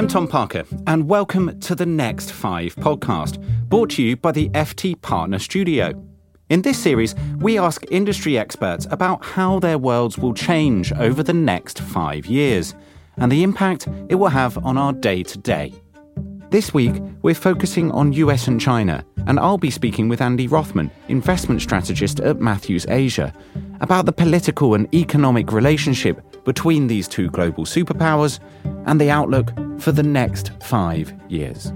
I'm Tom Parker, and welcome to the Next Five podcast, brought to you by the FT Partner Studio. In this series, we ask industry experts about how their worlds will change over the next five years and the impact it will have on our day to day. This week, we're focusing on US and China, and I'll be speaking with Andy Rothman, investment strategist at Matthews Asia, about the political and economic relationship between these two global superpowers and the outlook for the next five years.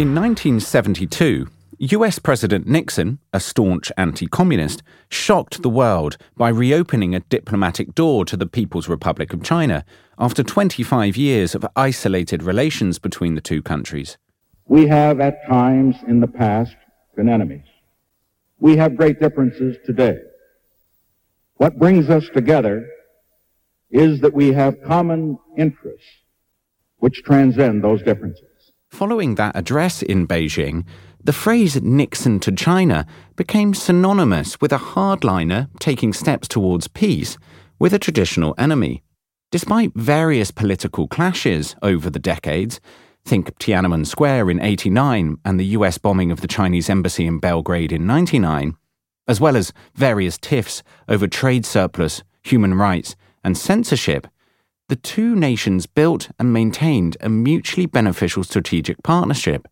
In 1972, US President Nixon, a staunch anti communist, shocked the world by reopening a diplomatic door to the People's Republic of China after 25 years of isolated relations between the two countries. We have at times in the past been enemies. We have great differences today. What brings us together is that we have common interests which transcend those differences. Following that address in Beijing, the phrase Nixon to China became synonymous with a hardliner taking steps towards peace with a traditional enemy. Despite various political clashes over the decades, think Tiananmen Square in 89 and the US bombing of the Chinese embassy in Belgrade in 99, as well as various tiffs over trade surplus, human rights, and censorship, the two nations built and maintained a mutually beneficial strategic partnership.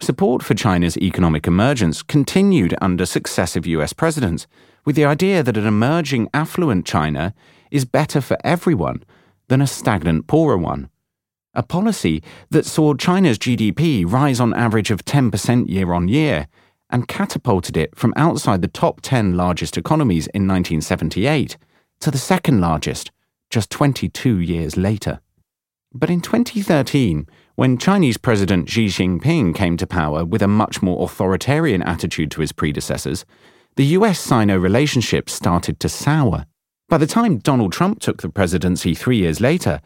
Support for China's economic emergence continued under successive US presidents, with the idea that an emerging affluent China is better for everyone than a stagnant poorer one. A policy that saw China's GDP rise on average of 10% year on year and catapulted it from outside the top 10 largest economies in 1978 to the second largest just 22 years later. But in 2013, when Chinese President Xi Jinping came to power with a much more authoritarian attitude to his predecessors, the US Sino relationship started to sour. By the time Donald Trump took the presidency three years later,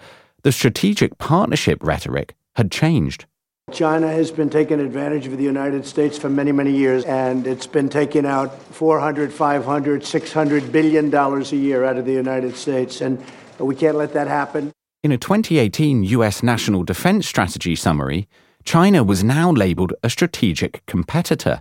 the strategic partnership rhetoric had changed. China has been taking advantage of the United States for many, many years, and it's been taking out 400, 500, 600 billion dollars a year out of the United States, and we can't let that happen. In a 2018 US National Defense Strategy summary, China was now labeled a strategic competitor,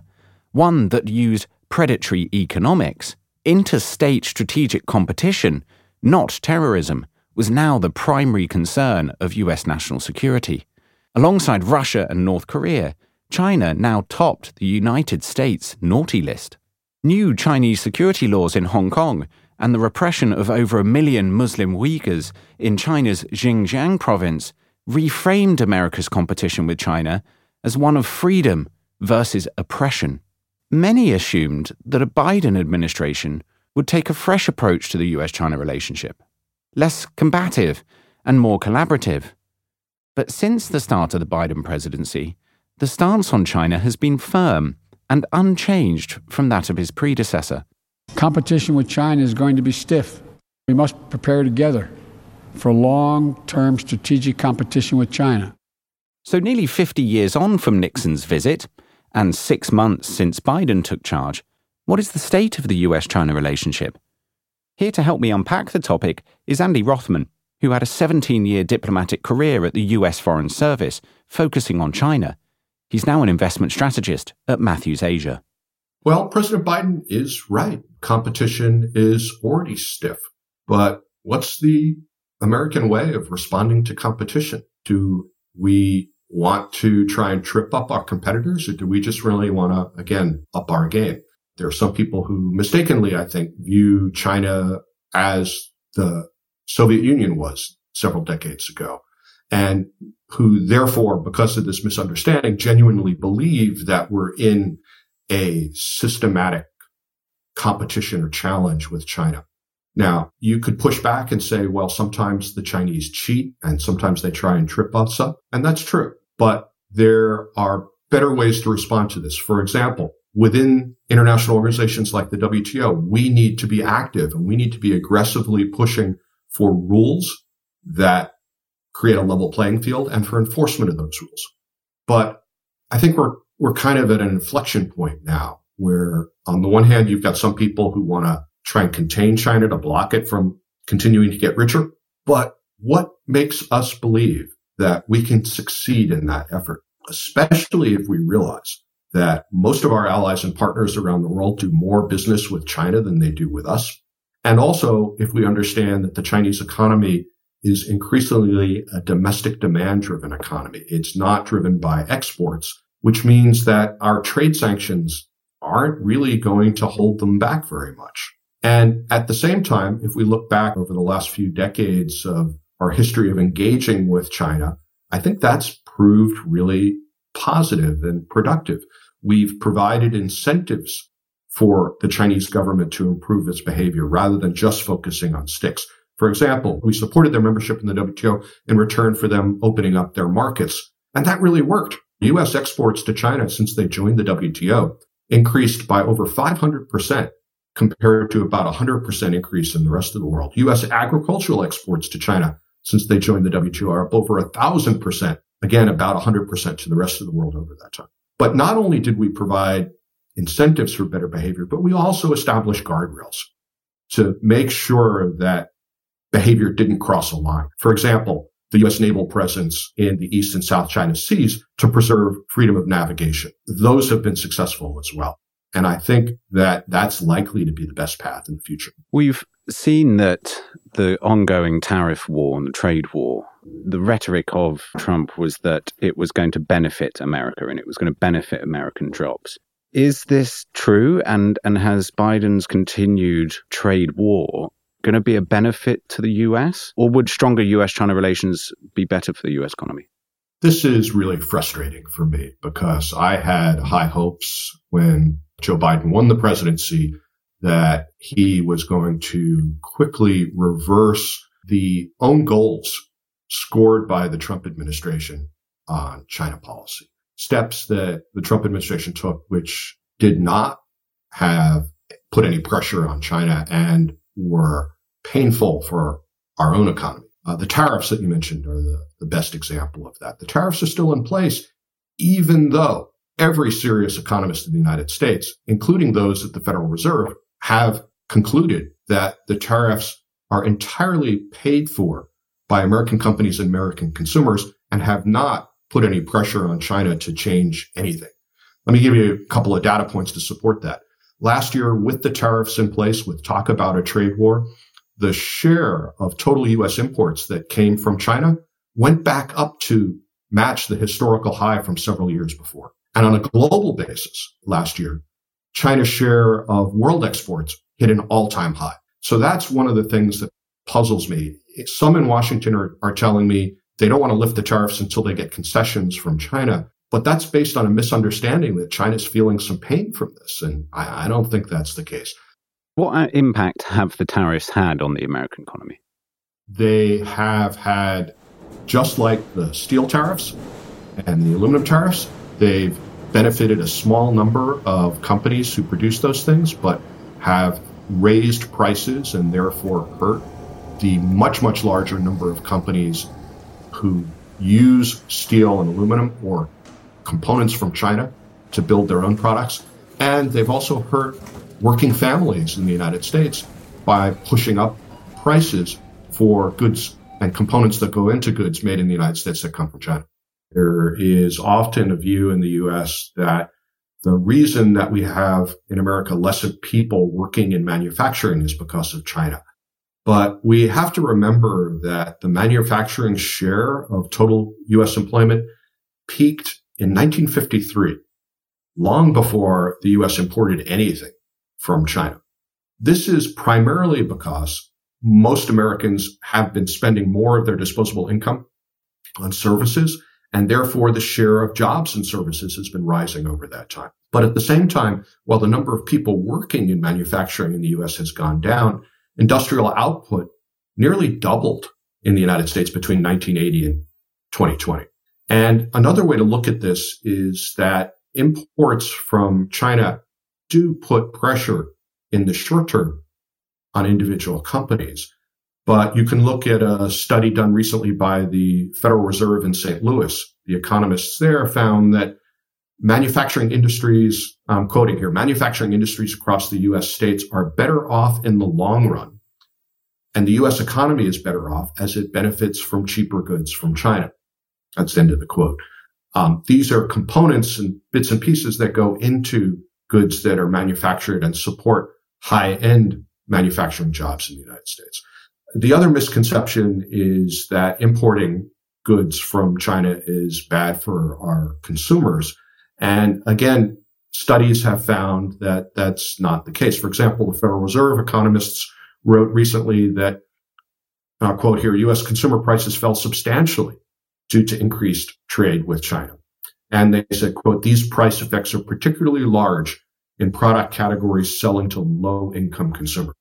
one that used predatory economics. Interstate strategic competition, not terrorism, was now the primary concern of US national security. Alongside Russia and North Korea, China now topped the United States naughty list. New Chinese security laws in Hong Kong and the repression of over a million Muslim Uyghurs in China's Xinjiang province reframed America's competition with China as one of freedom versus oppression. Many assumed that a Biden administration would take a fresh approach to the US China relationship, less combative and more collaborative. But since the start of the Biden presidency, the stance on China has been firm and unchanged from that of his predecessor. Competition with China is going to be stiff. We must prepare together for long term strategic competition with China. So, nearly 50 years on from Nixon's visit, and six months since Biden took charge, what is the state of the US China relationship? Here to help me unpack the topic is Andy Rothman, who had a 17 year diplomatic career at the US Foreign Service, focusing on China. He's now an investment strategist at Matthews Asia. Well, President Biden is right. Competition is already stiff. But what's the American way of responding to competition? Do we want to try and trip up our competitors or do we just really want to, again, up our game? There are some people who mistakenly, I think, view China as the Soviet Union was several decades ago and who therefore, because of this misunderstanding, genuinely believe that we're in a systematic competition or challenge with China. Now, you could push back and say, well, sometimes the Chinese cheat and sometimes they try and trip us up. And that's true. But there are better ways to respond to this. For example, within international organizations like the WTO, we need to be active and we need to be aggressively pushing for rules that create a level playing field and for enforcement of those rules. But I think we're we're kind of at an inflection point now where on the one hand, you've got some people who want to try and contain China to block it from continuing to get richer. But what makes us believe that we can succeed in that effort, especially if we realize that most of our allies and partners around the world do more business with China than they do with us. And also, if we understand that the Chinese economy is increasingly a domestic demand driven economy, it's not driven by exports, which means that our trade sanctions aren't really going to hold them back very much. And at the same time, if we look back over the last few decades of our history of engaging with China, I think that's proved really positive and productive. We've provided incentives for the Chinese government to improve its behavior rather than just focusing on sticks. For example, we supported their membership in the WTO in return for them opening up their markets. And that really worked. U.S. exports to China since they joined the WTO increased by over 500% compared to about 100% increase in the rest of the world. U.S. agricultural exports to China since they joined the WTO are up over thousand percent. Again, about 100% to the rest of the world over that time. But not only did we provide incentives for better behavior, but we also established guardrails to make sure that behavior didn't cross a line. For example, the U.S. naval presence in the East and South China Seas to preserve freedom of navigation. Those have been successful as well. And I think that that's likely to be the best path in the future. We've seen that the ongoing tariff war and the trade war, the rhetoric of Trump was that it was going to benefit America and it was going to benefit American jobs. Is this true? And, and has Biden's continued trade war going to be a benefit to the US? Or would stronger US China relations be better for the US economy? This is really frustrating for me because I had high hopes when Joe Biden won the presidency that he was going to quickly reverse the own goals scored by the Trump administration on China policy. Steps that the Trump administration took, which did not have put any pressure on China and were painful for our own economy. Uh, the tariffs that you mentioned are the, the best example of that. The tariffs are still in place, even though every serious economist in the United States, including those at the Federal Reserve, have concluded that the tariffs are entirely paid for by American companies and American consumers and have not put any pressure on China to change anything. Let me give you a couple of data points to support that. Last year, with the tariffs in place, with talk about a trade war, the share of total U.S. imports that came from China went back up to match the historical high from several years before. And on a global basis last year, China's share of world exports hit an all-time high. So that's one of the things that puzzles me. Some in Washington are, are telling me they don't want to lift the tariffs until they get concessions from China. But that's based on a misunderstanding that China's feeling some pain from this. And I, I don't think that's the case. What uh, impact have the tariffs had on the American economy? They have had, just like the steel tariffs and the aluminum tariffs, they've benefited a small number of companies who produce those things, but have raised prices and therefore hurt the much, much larger number of companies who use steel and aluminum or components from China to build their own products. And they've also hurt working families in the United States by pushing up prices for goods and components that go into goods made in the United States that come from China. There is often a view in the US that the reason that we have in America less of people working in manufacturing is because of China. But we have to remember that the manufacturing share of total US employment peaked in 1953, long before the US imported anything from China. This is primarily because most Americans have been spending more of their disposable income on services, and therefore the share of jobs and services has been rising over that time. But at the same time, while the number of people working in manufacturing in the US has gone down, industrial output nearly doubled in the United States between 1980 and 2020. And another way to look at this is that imports from China do put pressure in the short term on individual companies. But you can look at a study done recently by the Federal Reserve in St. Louis. The economists there found that manufacturing industries, I'm quoting here, manufacturing industries across the U.S. states are better off in the long run And the US economy is better off as it benefits from cheaper goods from China. That's the end of the quote. Um, these are components and bits and pieces that go into goods that are manufactured and support high end manufacturing jobs in the United States. The other misconception is that importing goods from China is bad for our consumers. And again, studies have found that that's not the case. For example, the Federal Reserve economists wrote recently that, uh, quote here, U.S. consumer prices fell substantially due to increased trade with China. And they said, quote, these price effects are particularly large in product categories selling to low income consumers.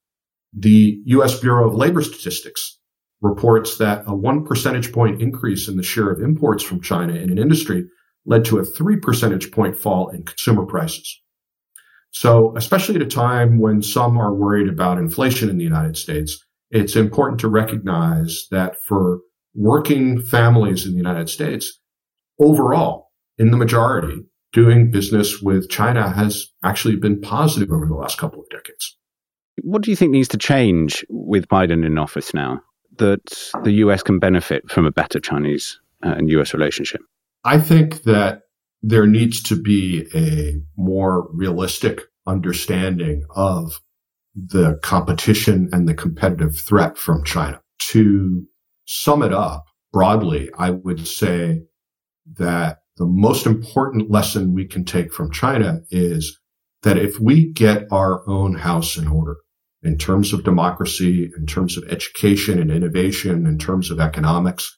The U.S. Bureau of Labor Statistics reports that a one percentage point increase in the share of imports from China in an industry led to a three percentage point fall in consumer prices. So, especially at a time when some are worried about inflation in the United States, it's important to recognize that for working families in the United States, overall, in the majority, doing business with China has actually been positive over the last couple of decades. What do you think needs to change with Biden in office now that the US can benefit from a better Chinese uh, and US relationship? I think that there needs to be a more realistic understanding of the competition and the competitive threat from China. To sum it up broadly, I would say that the most important lesson we can take from China is that if we get our own house in order in terms of democracy, in terms of education and innovation, in terms of economics,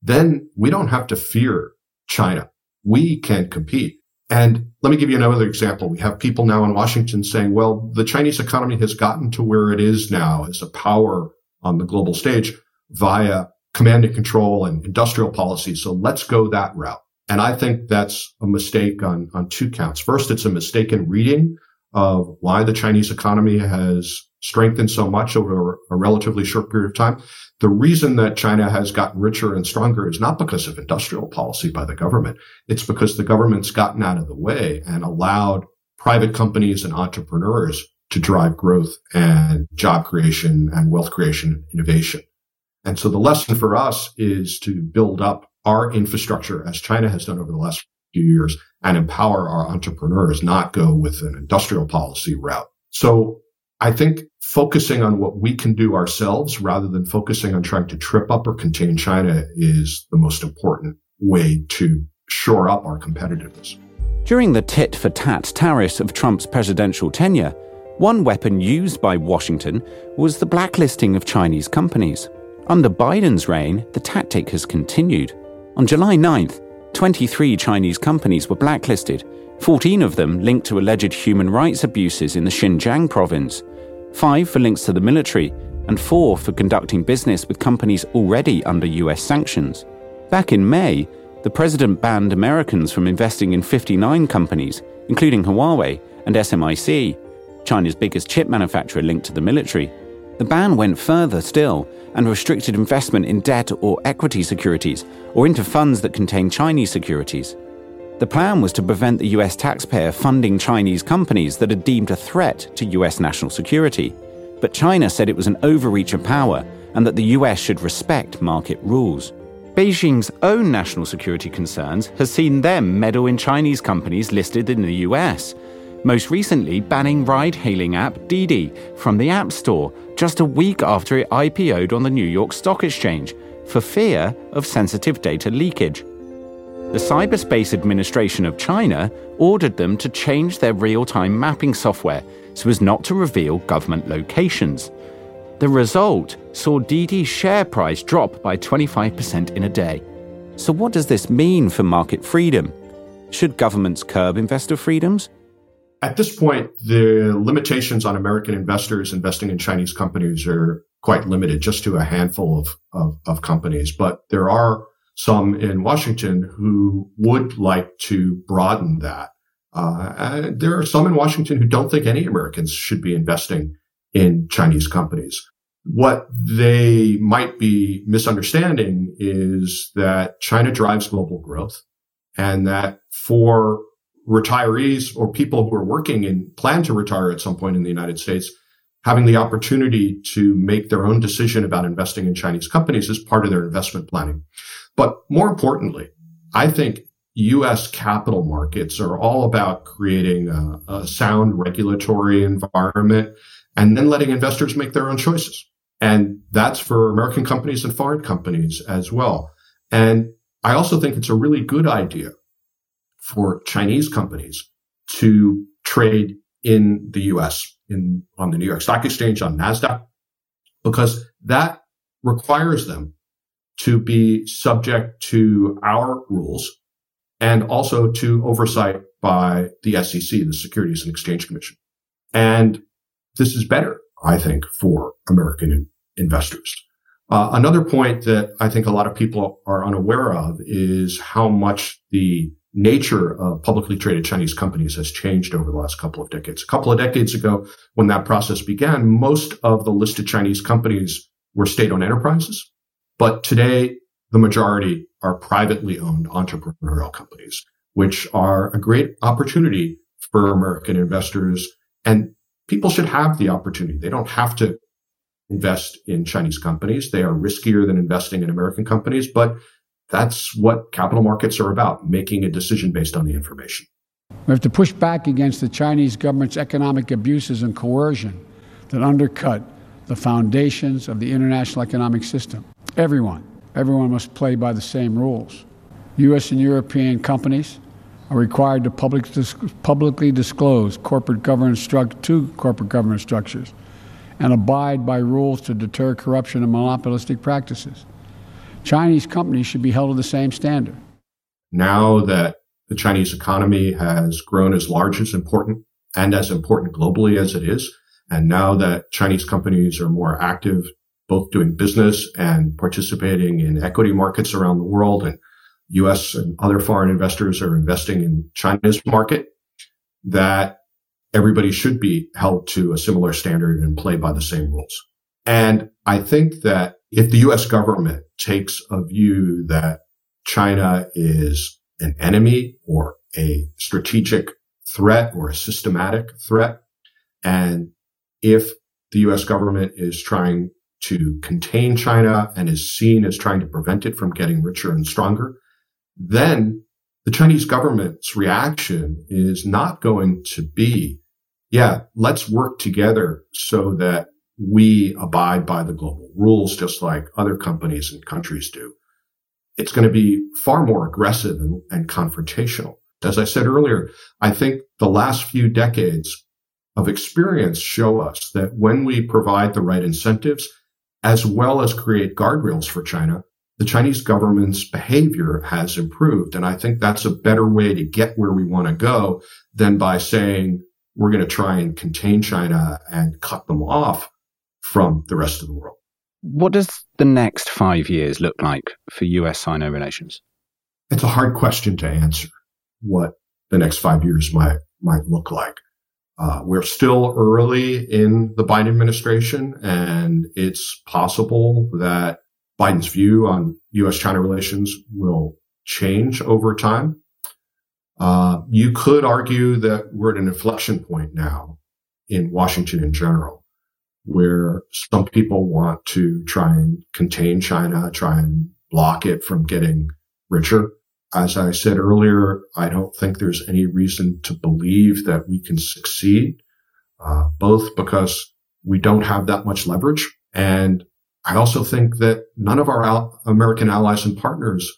then we don't have to fear China. We can compete. And let me give you another example. We have people now in Washington saying, well, the Chinese economy has gotten to where it is now as a power on the global stage via command and control and industrial policy. So let's go that route. And I think that's a mistake on, on two counts. First, it's a mistaken reading of why the Chinese economy has strengthened so much over a relatively short period of time. The reason that China has gotten richer and stronger is not because of industrial policy by the government. It's because the government's gotten out of the way and allowed private companies and entrepreneurs to drive growth and job creation and wealth creation and innovation. And so the lesson for us is to build up our infrastructure as China has done over the last few years and empower our entrepreneurs, not go with an industrial policy route. So I think focusing on what we can do ourselves rather than focusing on trying to trip up or contain China is the most important way to shore up our competitiveness. During the tit for tat tariffs of Trump's presidential tenure, one weapon used by Washington was the blacklisting of Chinese companies. Under Biden's reign, the tactic has continued. On July 9th, 23 Chinese companies were blacklisted, 14 of them linked to alleged human rights abuses in the Xinjiang province, 5 for links to the military, and 4 for conducting business with companies already under US sanctions. Back in May, the president banned Americans from investing in 59 companies, including Huawei and SMIC, China's biggest chip manufacturer linked to the military. The ban went further still and restricted investment in debt or equity securities or into funds that contain Chinese securities. The plan was to prevent the US taxpayer funding Chinese companies that are deemed a threat to US national security. But China said it was an overreach of power and that the US should respect market rules. Beijing's own national security concerns has seen them meddle in Chinese companies listed in the US most recently banning ride hailing app Didi from the App Store just a week after it IPO'd on the New York Stock Exchange for fear of sensitive data leakage. The Cyberspace Administration of China ordered them to change their real time mapping software so as not to reveal government locations. The result saw Didi's share price drop by 25% in a day. So, what does this mean for market freedom? Should governments curb investor freedoms? At this point, the limitations on American investors investing in Chinese companies are quite limited, just to a handful of, of, of companies. But there are some in Washington who would like to broaden that. Uh, there are some in Washington who don't think any Americans should be investing in Chinese companies. What they might be misunderstanding is that China drives global growth and that for retirees or people who are working and plan to retire at some point in the United States, having the opportunity to make their own decision about investing in Chinese companies is part of their investment planning. But more importantly, I think U.S. capital markets are all about creating a, a sound regulatory environment and then letting investors make their own choices. And that's for American companies and foreign companies as well. And I also think it's a really good idea for Chinese companies to trade in the US, in, on the New York Stock Exchange, on NASDAQ, because that requires them to be subject to our rules and also to oversight by the SEC, the Securities and Exchange Commission. And this is better, I think, for American investors. Uh, another point that I think a lot of people are unaware of is how much the nature of publicly traded Chinese companies has changed over the last couple of decades. A couple of decades ago, when that process began, most of the listed Chinese companies were state-owned enterprises. But today, the majority are privately owned entrepreneurial companies, which are a great opportunity for American investors. And people should have the opportunity. They don't have to invest in Chinese companies. They are riskier than investing in American companies, but that's what capital markets are about, making a decision based on the information. We have to push back against the Chinese government's economic abuses and coercion that undercut the foundations of the international economic system. Everyone, everyone must play by the same rules. U.S. and European companies are required to public, publicly disclose corporate governance stru- to corporate governance structures and abide by rules to deter corruption and monopolistic practices. Chinese companies should be held to the same standard. Now that the Chinese economy has grown as large as important and as important globally as it is, and now that Chinese companies are more active, both doing business and participating in equity markets around the world, and US and other foreign investors are investing in China's market, that everybody should be held to a similar standard and play by the same rules. And I think that if the US government takes a view that China is an enemy or a strategic threat or a systematic threat, and if the US government is trying to contain China and is seen as trying to prevent it from getting richer and stronger, then the Chinese government's reaction is not going to be, yeah, let's work together so that we abide by the global rules just like other companies and countries do. It's going to be far more aggressive and, and confrontational. As I said earlier, I think the last few decades of experience show us that when we provide the right incentives, as well as create guardrails for China, the Chinese government's behavior has improved. And I think that's a better way to get where we want to go than by saying we're going to try and contain China and cut them off from the rest of the world. What does the next five years look like for US Sino relations? It's a hard question to answer what the next five years might, might look like. Uh, we're still early in the Biden administration, and it's possible that Biden's view on U.S. China relations will change over time. Uh, you could argue that we're at an inflection point now in Washington in general where some people want to try and contain China, try and block it from getting richer. As I said earlier, I don't think there's any reason to believe that we can succeed, uh, both because we don't have that much leverage. And I also think that none of our al- American allies and partners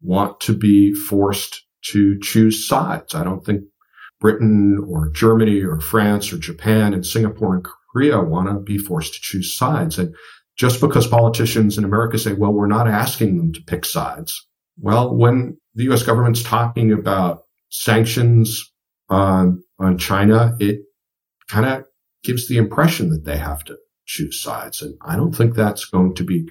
want to be forced to choose sides. I don't think Britain or Germany or France or Japan and Singapore and Korea want to be forced to choose sides. And just because politicians in America say, well, we're not asking them to pick sides. Well, when the U.S. government's talking about sanctions on, on China, it kind of gives the impression that they have to choose sides. And I don't think that's going to be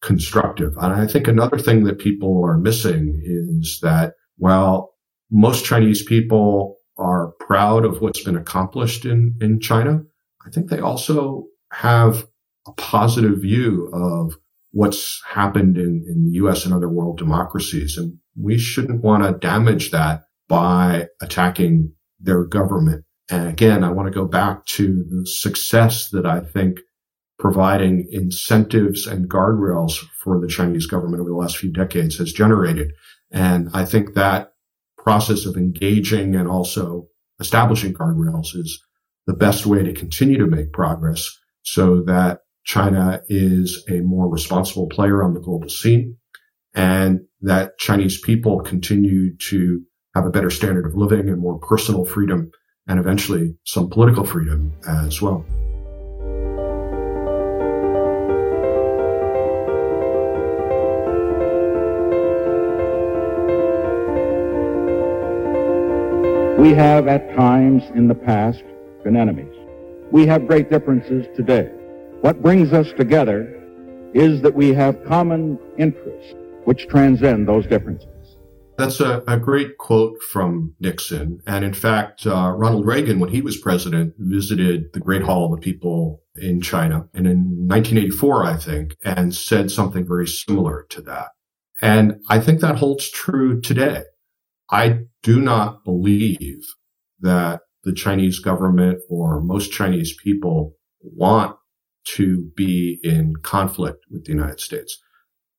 constructive. And I think another thing that people are missing is that while most Chinese people are proud of what's been accomplished in, in China, I think they also have a positive view of what's happened in, in the US and other world democracies. And we shouldn't want to damage that by attacking their government. And again, I want to go back to the success that I think providing incentives and guardrails for the Chinese government over the last few decades has generated. And I think that process of engaging and also establishing guardrails is the best way to continue to make progress so that China is a more responsible player on the global scene and that Chinese people continue to have a better standard of living and more personal freedom and eventually some political freedom as well. We have at times in the past been enemies. We have great differences today. What brings us together is that we have common interests which transcend those differences. That's a, a great quote from Nixon. And in fact, uh, Ronald Reagan, when he was president, visited the Great Hall of the People in China and in 1984, I think, and said something very similar to that. And I think that holds true today. I do not believe that the Chinese government or most Chinese people want to be in conflict with the United States.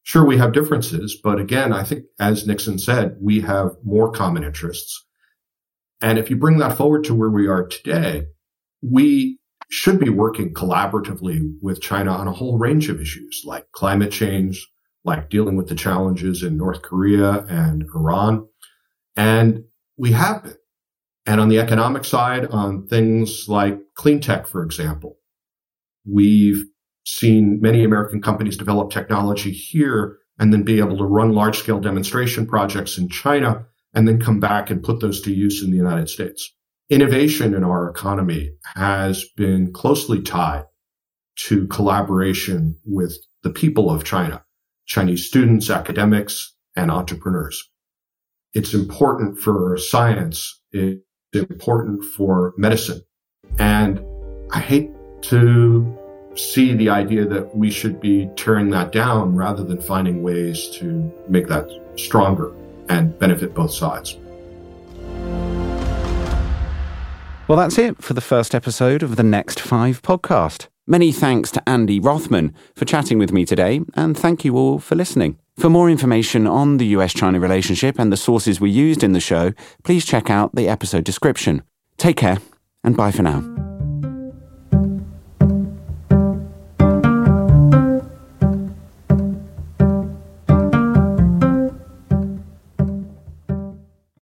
Sure, we have differences, but again, I think as Nixon said, we have more common interests. And if you bring that forward to where we are today, we should be working collaboratively with China on a whole range of issues like climate change, like dealing with the challenges in North Korea and Iran. And we have been. And on the economic side, on things like clean tech, for example, we've seen many American companies develop technology here and then be able to run large scale demonstration projects in China and then come back and put those to use in the United States. Innovation in our economy has been closely tied to collaboration with the people of China, Chinese students, academics, and entrepreneurs it's important for science. It's important for medicine. And I hate to see the idea that we should be tearing that down rather than finding ways to make that stronger and benefit both sides. Well, that's it for the first episode of the Next Five podcast. Many thanks to Andy Rothman for chatting with me today, and thank you all for listening. For more information on the US China relationship and the sources we used in the show, please check out the episode description. Take care, and bye for now.